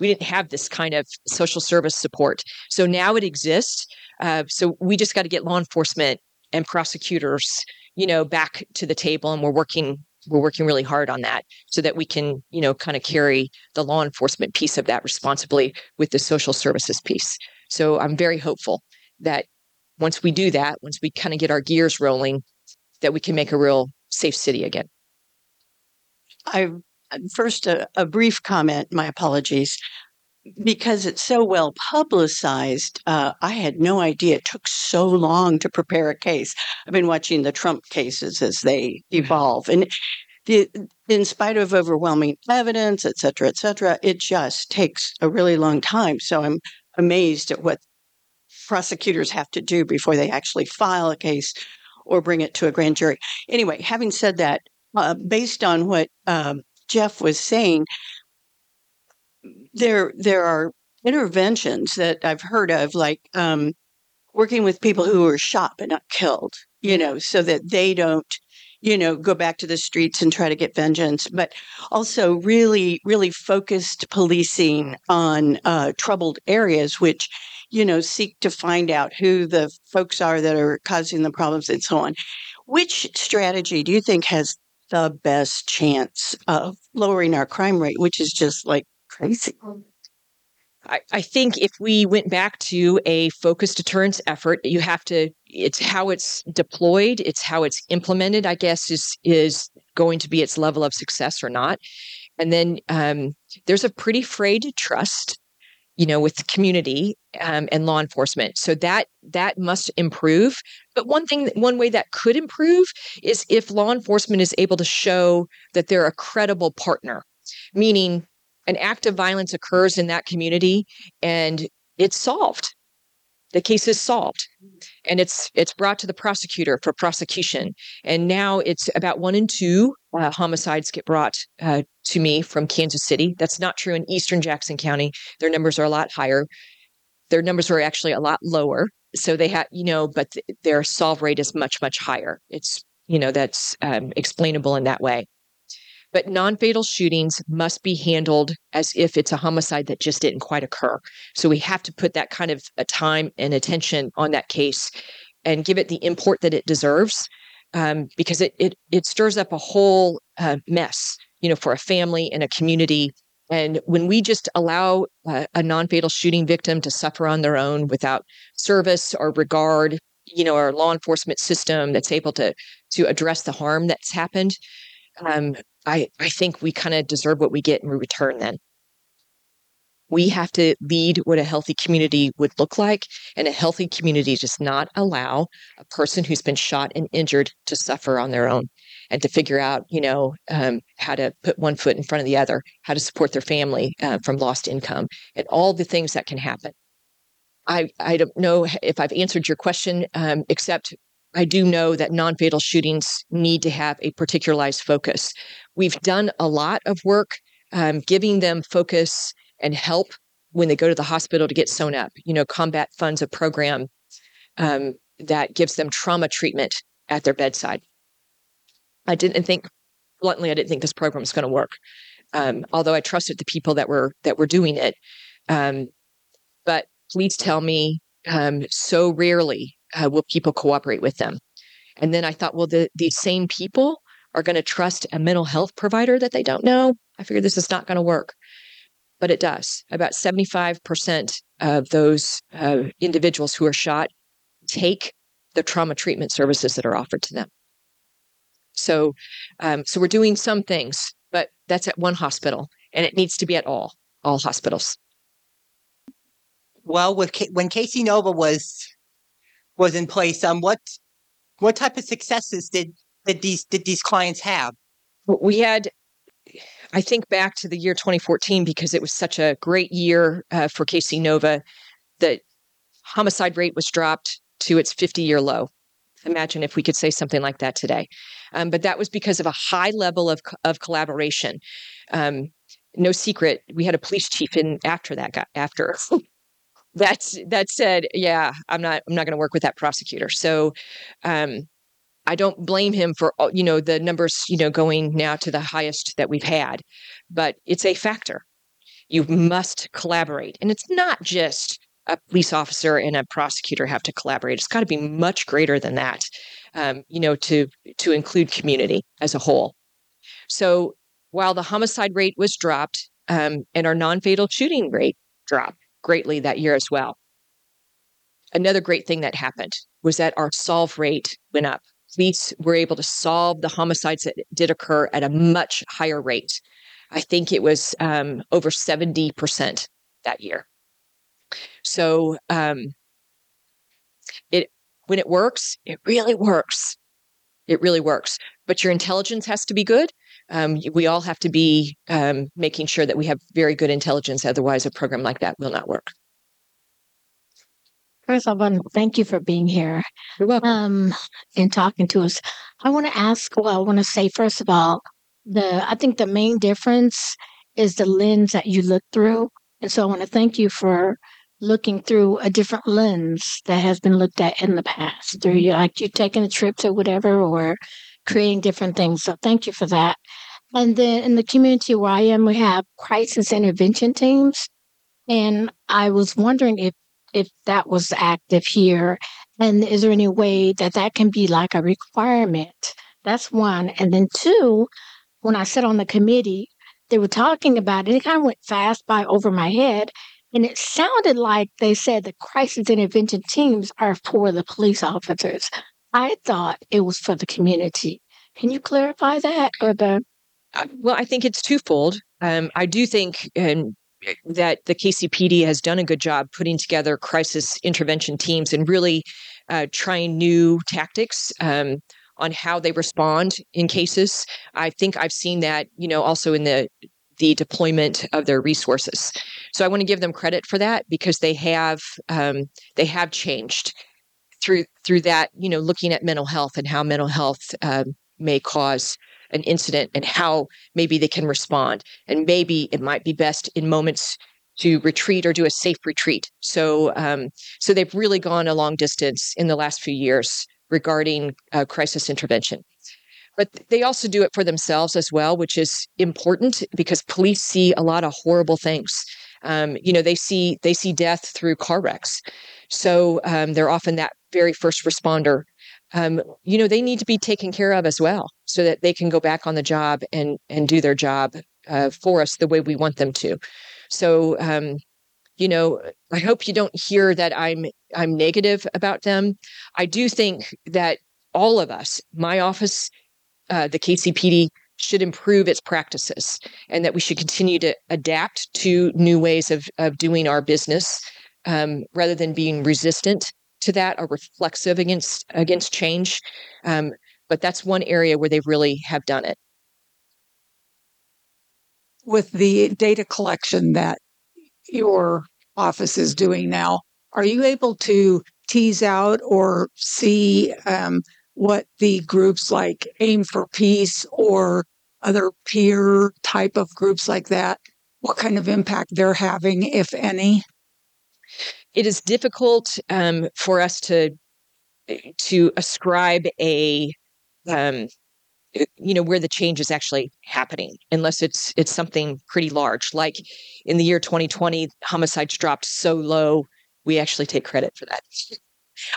We didn't have this kind of social service support. So now it exists. Uh, so we just got to get law enforcement and prosecutors, you know, back to the table, and we're working we're working really hard on that so that we can you know kind of carry the law enforcement piece of that responsibly with the social services piece so i'm very hopeful that once we do that once we kind of get our gears rolling that we can make a real safe city again i uh, first a, a brief comment my apologies because it's so well publicized, uh, I had no idea it took so long to prepare a case. I've been watching the Trump cases as they mm-hmm. evolve, and the, in spite of overwhelming evidence, et cetera, et cetera, it just takes a really long time. So I'm amazed at what prosecutors have to do before they actually file a case or bring it to a grand jury. Anyway, having said that, uh, based on what um, Jeff was saying, there there are interventions that I've heard of, like um, working with people who were shot but not killed, you know, so that they don't, you know, go back to the streets and try to get vengeance, but also really, really focused policing on uh, troubled areas, which, you know, seek to find out who the folks are that are causing the problems and so on. Which strategy do you think has the best chance of lowering our crime rate, which is just like crazy? I, think if we went back to a focused deterrence effort, you have to, it's how it's deployed, it's how it's implemented, I guess, is is going to be its level of success or not. And then um, there's a pretty frayed trust, you know, with community um, and law enforcement. So that that must improve. But one thing, one way that could improve is if law enforcement is able to show that they're a credible partner, meaning an act of violence occurs in that community and it's solved. The case is solved and it's it's brought to the prosecutor for prosecution. And now it's about one in two uh, homicides get brought uh, to me from kansas city. That's not true in eastern jackson county. Their numbers are a lot higher. Their numbers are actually a lot lower. So they have you know but th- their solve rate is much much higher. It's you know that's um, explainable in that way but non fatal shootings must be handled as if it's a homicide that just didn't quite occur. So we have to put that kind of a time and attention on that case and give it the import that it deserves um, because it, it, it stirs up a whole uh, mess, you know, for a family and a community. And when we just allow uh, a non fatal shooting victim to suffer on their own without service or regard, you know, our law enforcement system that's able to to address the harm that's happened, um, I, I think we kind of deserve what we get in return then. We have to lead what a healthy community would look like. And a healthy community does not allow a person who's been shot and injured to suffer on their own and to figure out, you know, um, how to put one foot in front of the other, how to support their family uh, from lost income, and all the things that can happen. I, I don't know if I've answered your question, um, except I do know that non fatal shootings need to have a particularized focus. We've done a lot of work um, giving them focus and help when they go to the hospital to get sewn up. You know, Combat Funds a program um, that gives them trauma treatment at their bedside. I didn't think, bluntly, I didn't think this program was going to work. Um, although I trusted the people that were that were doing it, um, but please tell me um, so rarely uh, will people cooperate with them? And then I thought, well, the, these same people are going to trust a mental health provider that they don't know. I figured this is not going to work, but it does. About 75% of those uh, individuals who are shot take the trauma treatment services that are offered to them. So, um, so we're doing some things, but that's at one hospital, and it needs to be at all all hospitals. Well, with K- when KC NoVA was was in place, um, what what type of successes did did these did these clients have? We had, I think, back to the year 2014 because it was such a great year uh, for KC NoVA. The homicide rate was dropped to its 50 year low. Imagine if we could say something like that today. Um, but that was because of a high level of, of collaboration. Um, no secret, we had a police chief in after that guy, after [LAUGHS] that's that said, yeah, I'm not I'm not going to work with that prosecutor. So um, I don't blame him for you know the numbers you know going now to the highest that we've had, but it's a factor. You must collaborate, and it's not just a police officer and a prosecutor have to collaborate. It's got to be much greater than that, um, you know, to to include community as a whole. So while the homicide rate was dropped um, and our non-fatal shooting rate dropped, greatly that year as well. Another great thing that happened was that our solve rate went up. Police were able to solve the homicides that did occur at a much higher rate. I think it was um, over 70% that year. So um, it when it works, it really works. It really works. But your intelligence has to be good. Um, we all have to be um, making sure that we have very good intelligence. Otherwise, a program like that will not work. First, I want to thank you for being here You're welcome. um, and talking to us. I want to ask, well, I want to say, first of all, the I think the main difference is the lens that you look through. And so I want to thank you for looking through a different lens that has been looked at in the past. Through you, like you taking a trip to whatever or creating different things. So thank you for that. And then in the community where I am, we have crisis intervention teams. And I was wondering if if that was active here and is there any way that that can be like a requirement that's one and then two when i sat on the committee they were talking about it it kind of went fast by over my head and it sounded like they said the crisis intervention teams are for the police officers i thought it was for the community can you clarify that or the Uh, well, I think it's twofold. Um, I do think um, that the KCPD has done a good job putting together crisis intervention teams and really uh, trying new tactics um, on how they respond in cases. I think I've seen that, you know, also in the the deployment of their resources. So I want to give them credit for that because they have um, they have changed through through that. You know, looking at mental health and how mental health um, may cause an incident and how maybe they can respond. And maybe it might be best in moments to retreat or do a safe retreat. So, um, so they've really gone a long distance in the last few years regarding uh, crisis intervention. But they also do it for themselves as well, which is important because police see a lot of horrible things. Um, you know, they see they see death through car wrecks, so um, they're often that very first responder um, you know they need to be taken care of as well so that they can go back on the job and and do their job uh, for us the way we want them to. So um, you know i hope you don't hear that i'm i'm negative about them. I do think that all of us my office uh, the kcpd should improve its practices and that we should continue to adapt to new ways of, of doing our business um, rather than being resistant to that are reflexive against against change. Um, but that's one area where they really have done it. with the data collection that your office is doing now, are you able to tease out or see um, what the groups like Aim for Peace or other peer type of groups like that, what kind of impact they're having, if any? It is difficult um, for us to to ascribe a um, uh, you know where the change is actually happening unless it's it's something pretty large. Like in the year 2020 homicides dropped so low we actually take credit for that. [LAUGHS]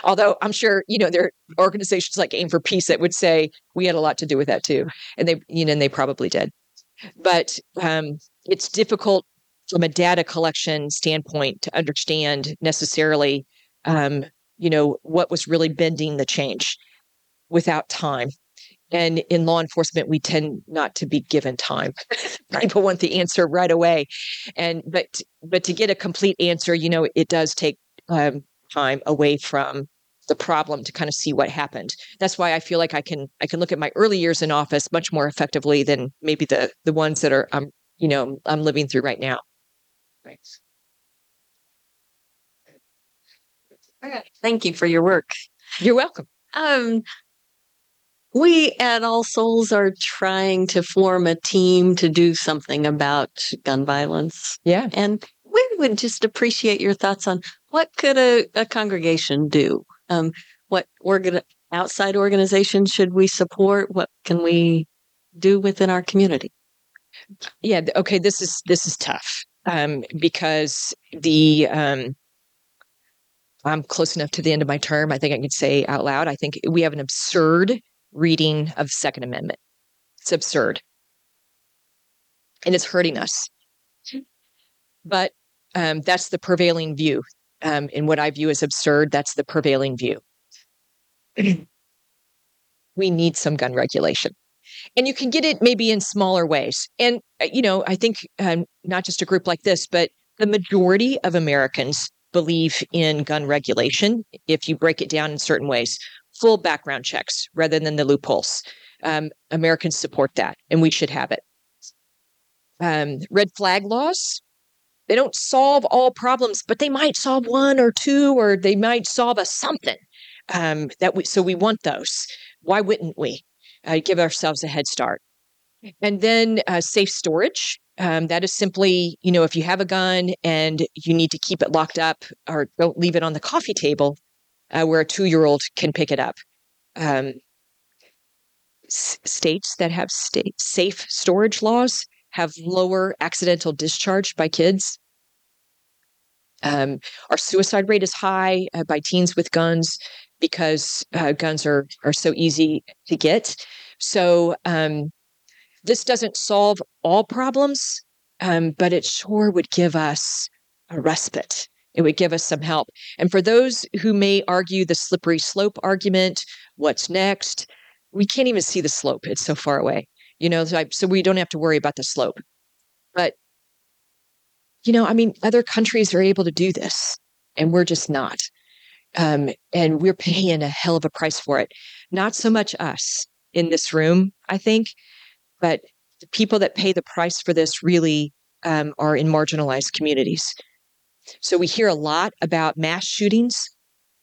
Although i'm sure you know there are organizations like aim for peace that would say we had a lot to do with that too. And they you know and they probably did. But um, it's difficult from a data collection standpoint to understand necessarily um, you know what was really bending the change without time. And in law enforcement we tend not to be given time. [LAUGHS] People want the answer right away. And but but to get a complete answer you know it does take um, time away from the problem to kind of see what happened. That's why i feel like i can i can look at my early years in office much more effectively than maybe the the ones that are i'm you know i'm living through right now thanks Thank you for your work. you're welcome Um, we at All Souls are trying to form a team to do something about gun violence, yeah and we would just appreciate your thoughts on what could a, a congregation do. Um, what organ outside organizations should we support? What can we do within our community? yeah okay this is this is tough um because the um i'm close enough to the end of my term i think i could say out loud i think we have an absurd reading of second amendment. It's absurd. And it's hurting us. But um that's the prevailing view. Um in what i view as absurd that's the prevailing view. [CLEARS THROAT] We need some gun regulation and you can get it maybe in smaller ways and uh, you know i think um, not just a group like this but the majority of americans believe in gun regulation if you break it down in certain ways full background checks rather than the loopholes Um, Americans support that, and we should have it. Um, red flag laws. They don't solve all problems, but they might solve one or two, or they might solve a something. Um, that we so we want those. Why wouldn't we uh, give ourselves a head start? And then uh, safe storage. Um, that is simply, you know, if you have a gun and you need to keep it locked up or don't leave it on the coffee table uh, where a two year old can pick it up. Um, s- states that have state safe storage laws have lower accidental discharge by kids. Um, our suicide rate is high uh, by teens with guns because uh, guns are are so easy to get. So um, this doesn't solve all problems, um, but it sure would give us a respite. It would give us some help. And for those who may argue the slippery slope argument, what's next? We can't even see the slope. It's so far away, you know, so, I, so we don't have to worry about the slope. But, you know, I mean, other countries are able to do this, and we're just not. Um, and we're paying a hell of a price for it. Not so much us in this room, I think, but the people that pay the price for this really um, are in marginalized communities. So we hear a lot about mass shootings.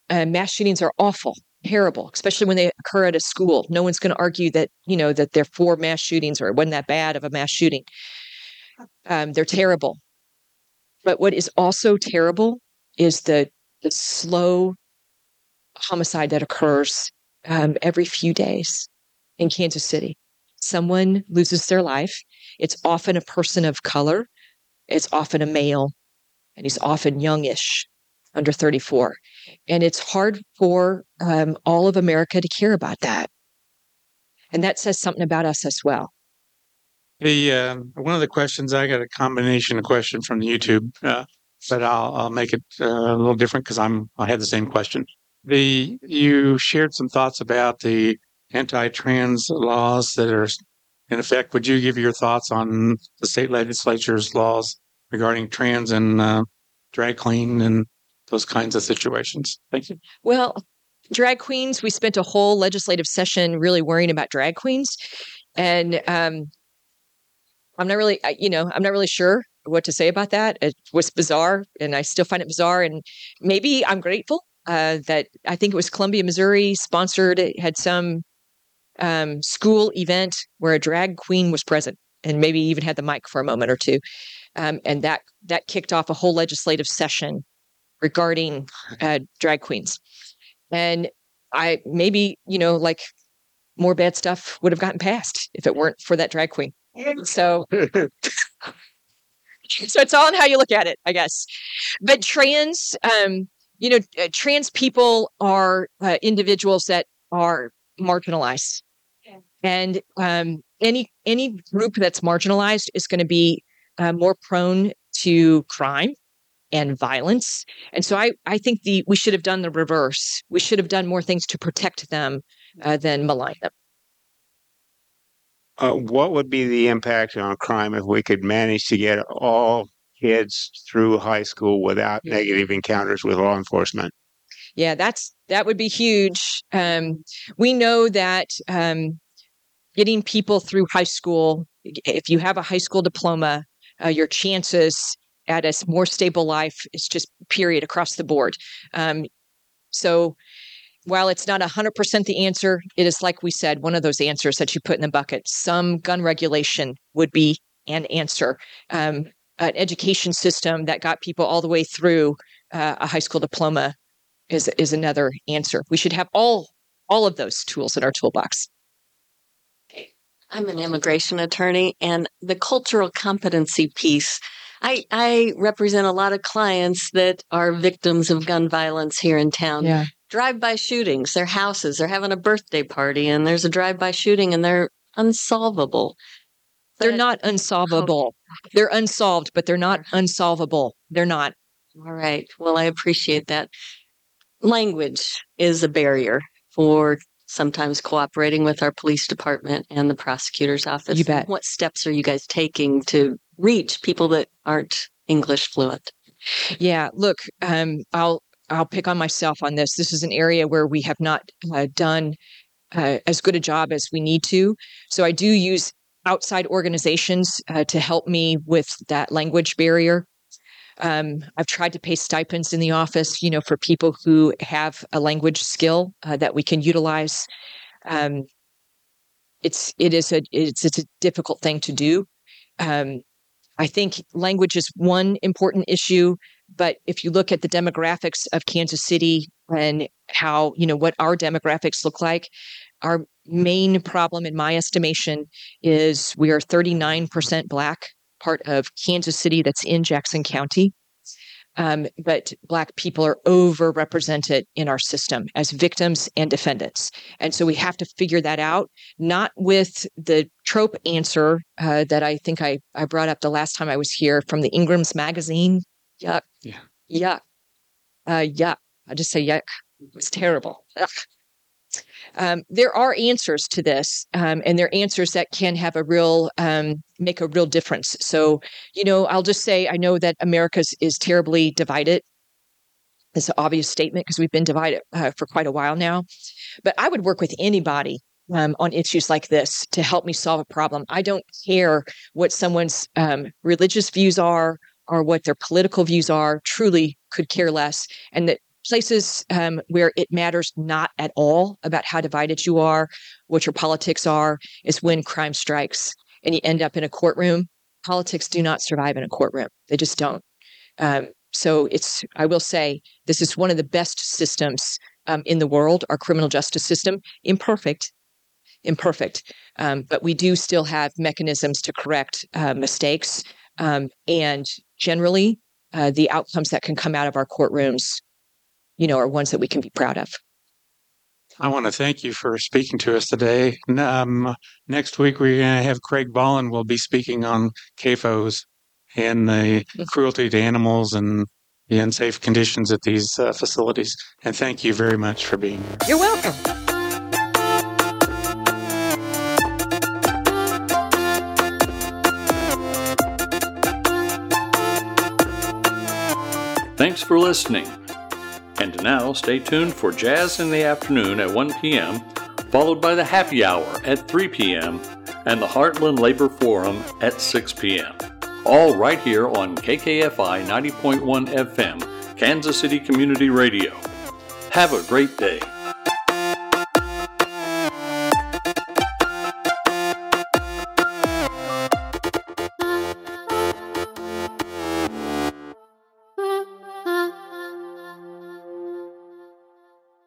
Uh, mass shootings are awful, terrible, especially when they occur at a school. No one's going to argue that you know that they're for mass shootings or it wasn't that bad of a mass shooting. Um, they're terrible. But what is also terrible is the the slow homicide that occurs um, every few days in Kansas City. Someone loses their life. It's often a person of color. It's often a male, and he's often youngish, under 34. And it's hard for um, all of America to care about that. And that says something about us as well. The um, one of the questions I got a combination of question from YouTube, uh, but I'll I'll make it uh, a little different because I'm I had the same question. The you shared some thoughts about the anti-trans laws that are in effect. Would you give your thoughts on the state legislature's laws regarding trans and uh, drag queen and those kinds of situations? Thank you. Well, drag queens, we spent a whole legislative session really worrying about drag queens. And um, I'm not really, you know, I'm not really sure what to say about that. It was bizarre, and I still find it bizarre. And maybe I'm grateful uh, that I think it was Columbia, Missouri sponsored, it had some um, school event where a drag queen was present and maybe even had the mic for a moment or two. Um, and that that kicked off a whole legislative session regarding [LAUGHS] uh, drag queens. And I maybe, you know, like more bad stuff would have gotten passed if it weren't for that drag queen. So [LAUGHS] so it's all in how you look at it, I guess. But trans, um, you know, uh, trans people are uh, individuals that are marginalized, and um, any any group that's marginalized is going to be uh, more prone to crime and violence. And so I I think the we should have done the reverse. We should have done more things to protect them uh, than malign them. Uh, what would be the impact on crime if we could manage to get all kids through high school without negative encounters with law enforcement? Yeah, that's that would be huge. Um, we know that um, getting people through high school, if you have a high school diploma, uh, your chances at a more stable life is just period across the board. Um, so while it's not 100% the answer, it is like we said, one of those answers that you put in the bucket. Some gun regulation would be an answer. Um, an education system that got people all the way through uh, a high school diploma is is another answer. We should have all all of those tools in our toolbox. I'm an immigration attorney and the cultural competency piece. I, I represent a lot of clients that are victims of gun violence here in town. Yeah. Drive by shootings, their houses, they're having a birthday party and there's a drive by shooting and they're unsolvable. They're not unsolvable. They're unsolved, but they're not unsolvable. They're not. All right. Well, I appreciate that. Language is a barrier for sometimes cooperating with our police department and the prosecutor's office. You bet. What steps are you guys taking to reach people that aren't English fluent? Yeah, look, um, I'll I'll pick on myself on this. This is an area where we have not uh, done uh, as good a job as we need to. So I do use outside organizations uh, to help me with that language barrier. Um, I've tried to pay stipends in the office, you know, for people who have a language skill uh, that we can utilize. Um, it's it is a it's it's a difficult thing to do. Um, I think language is one important issue, but if you look at the demographics of Kansas City and how you know what our demographics look like, our main problem, in my estimation, is we are 39% Black, part of Kansas City that's in Jackson County. Um, but Black people are overrepresented in our system as victims and defendants. And so we have to figure that out, not with the trope answer uh, that I think I, I brought up the last time I was here from the Ingram's magazine. Yuck. Yeah. Yuck. Uh, yuck. I just say yuck. It was terrible. [LAUGHS] Um, there are answers to this, um, and they're answers that can have a real um, make a real difference. So, you know, I'll just say I know that America is terribly divided. It's an obvious statement because we've been divided uh, for quite a while now. But I would work with anybody um, on issues like this to help me solve a problem. I don't care what someone's um, religious views are or what their political views are. Truly, could care less, and that places um, where it matters not at all about how divided you are, what your politics are, is when crime strikes and you end up in a courtroom. Politics do not survive in a courtroom; they just don't. Um, so it's, I will say, this is one of the best systems um, in the world. Our criminal justice system, imperfect, imperfect, um, but we do still have mechanisms to correct uh, mistakes, um, and generally, uh, the outcomes that can come out of our courtrooms you know, are ones that we can be proud of. I want to thank you for speaking to us today. Um, next week, we're going to have Craig Ballin will be speaking on CAFOs and the cruelty to animals and the unsafe conditions at these uh, facilities. And thank you very much for being here. You're welcome. Thanks for listening. And now stay tuned for Jazz in the Afternoon at 1 p.m., followed by the Happy Hour at 3 p.m., and the Heartland Labor Forum at 6 p.m. All right here on KKFI 90.1 FM, Kansas City Community Radio. Have a great day.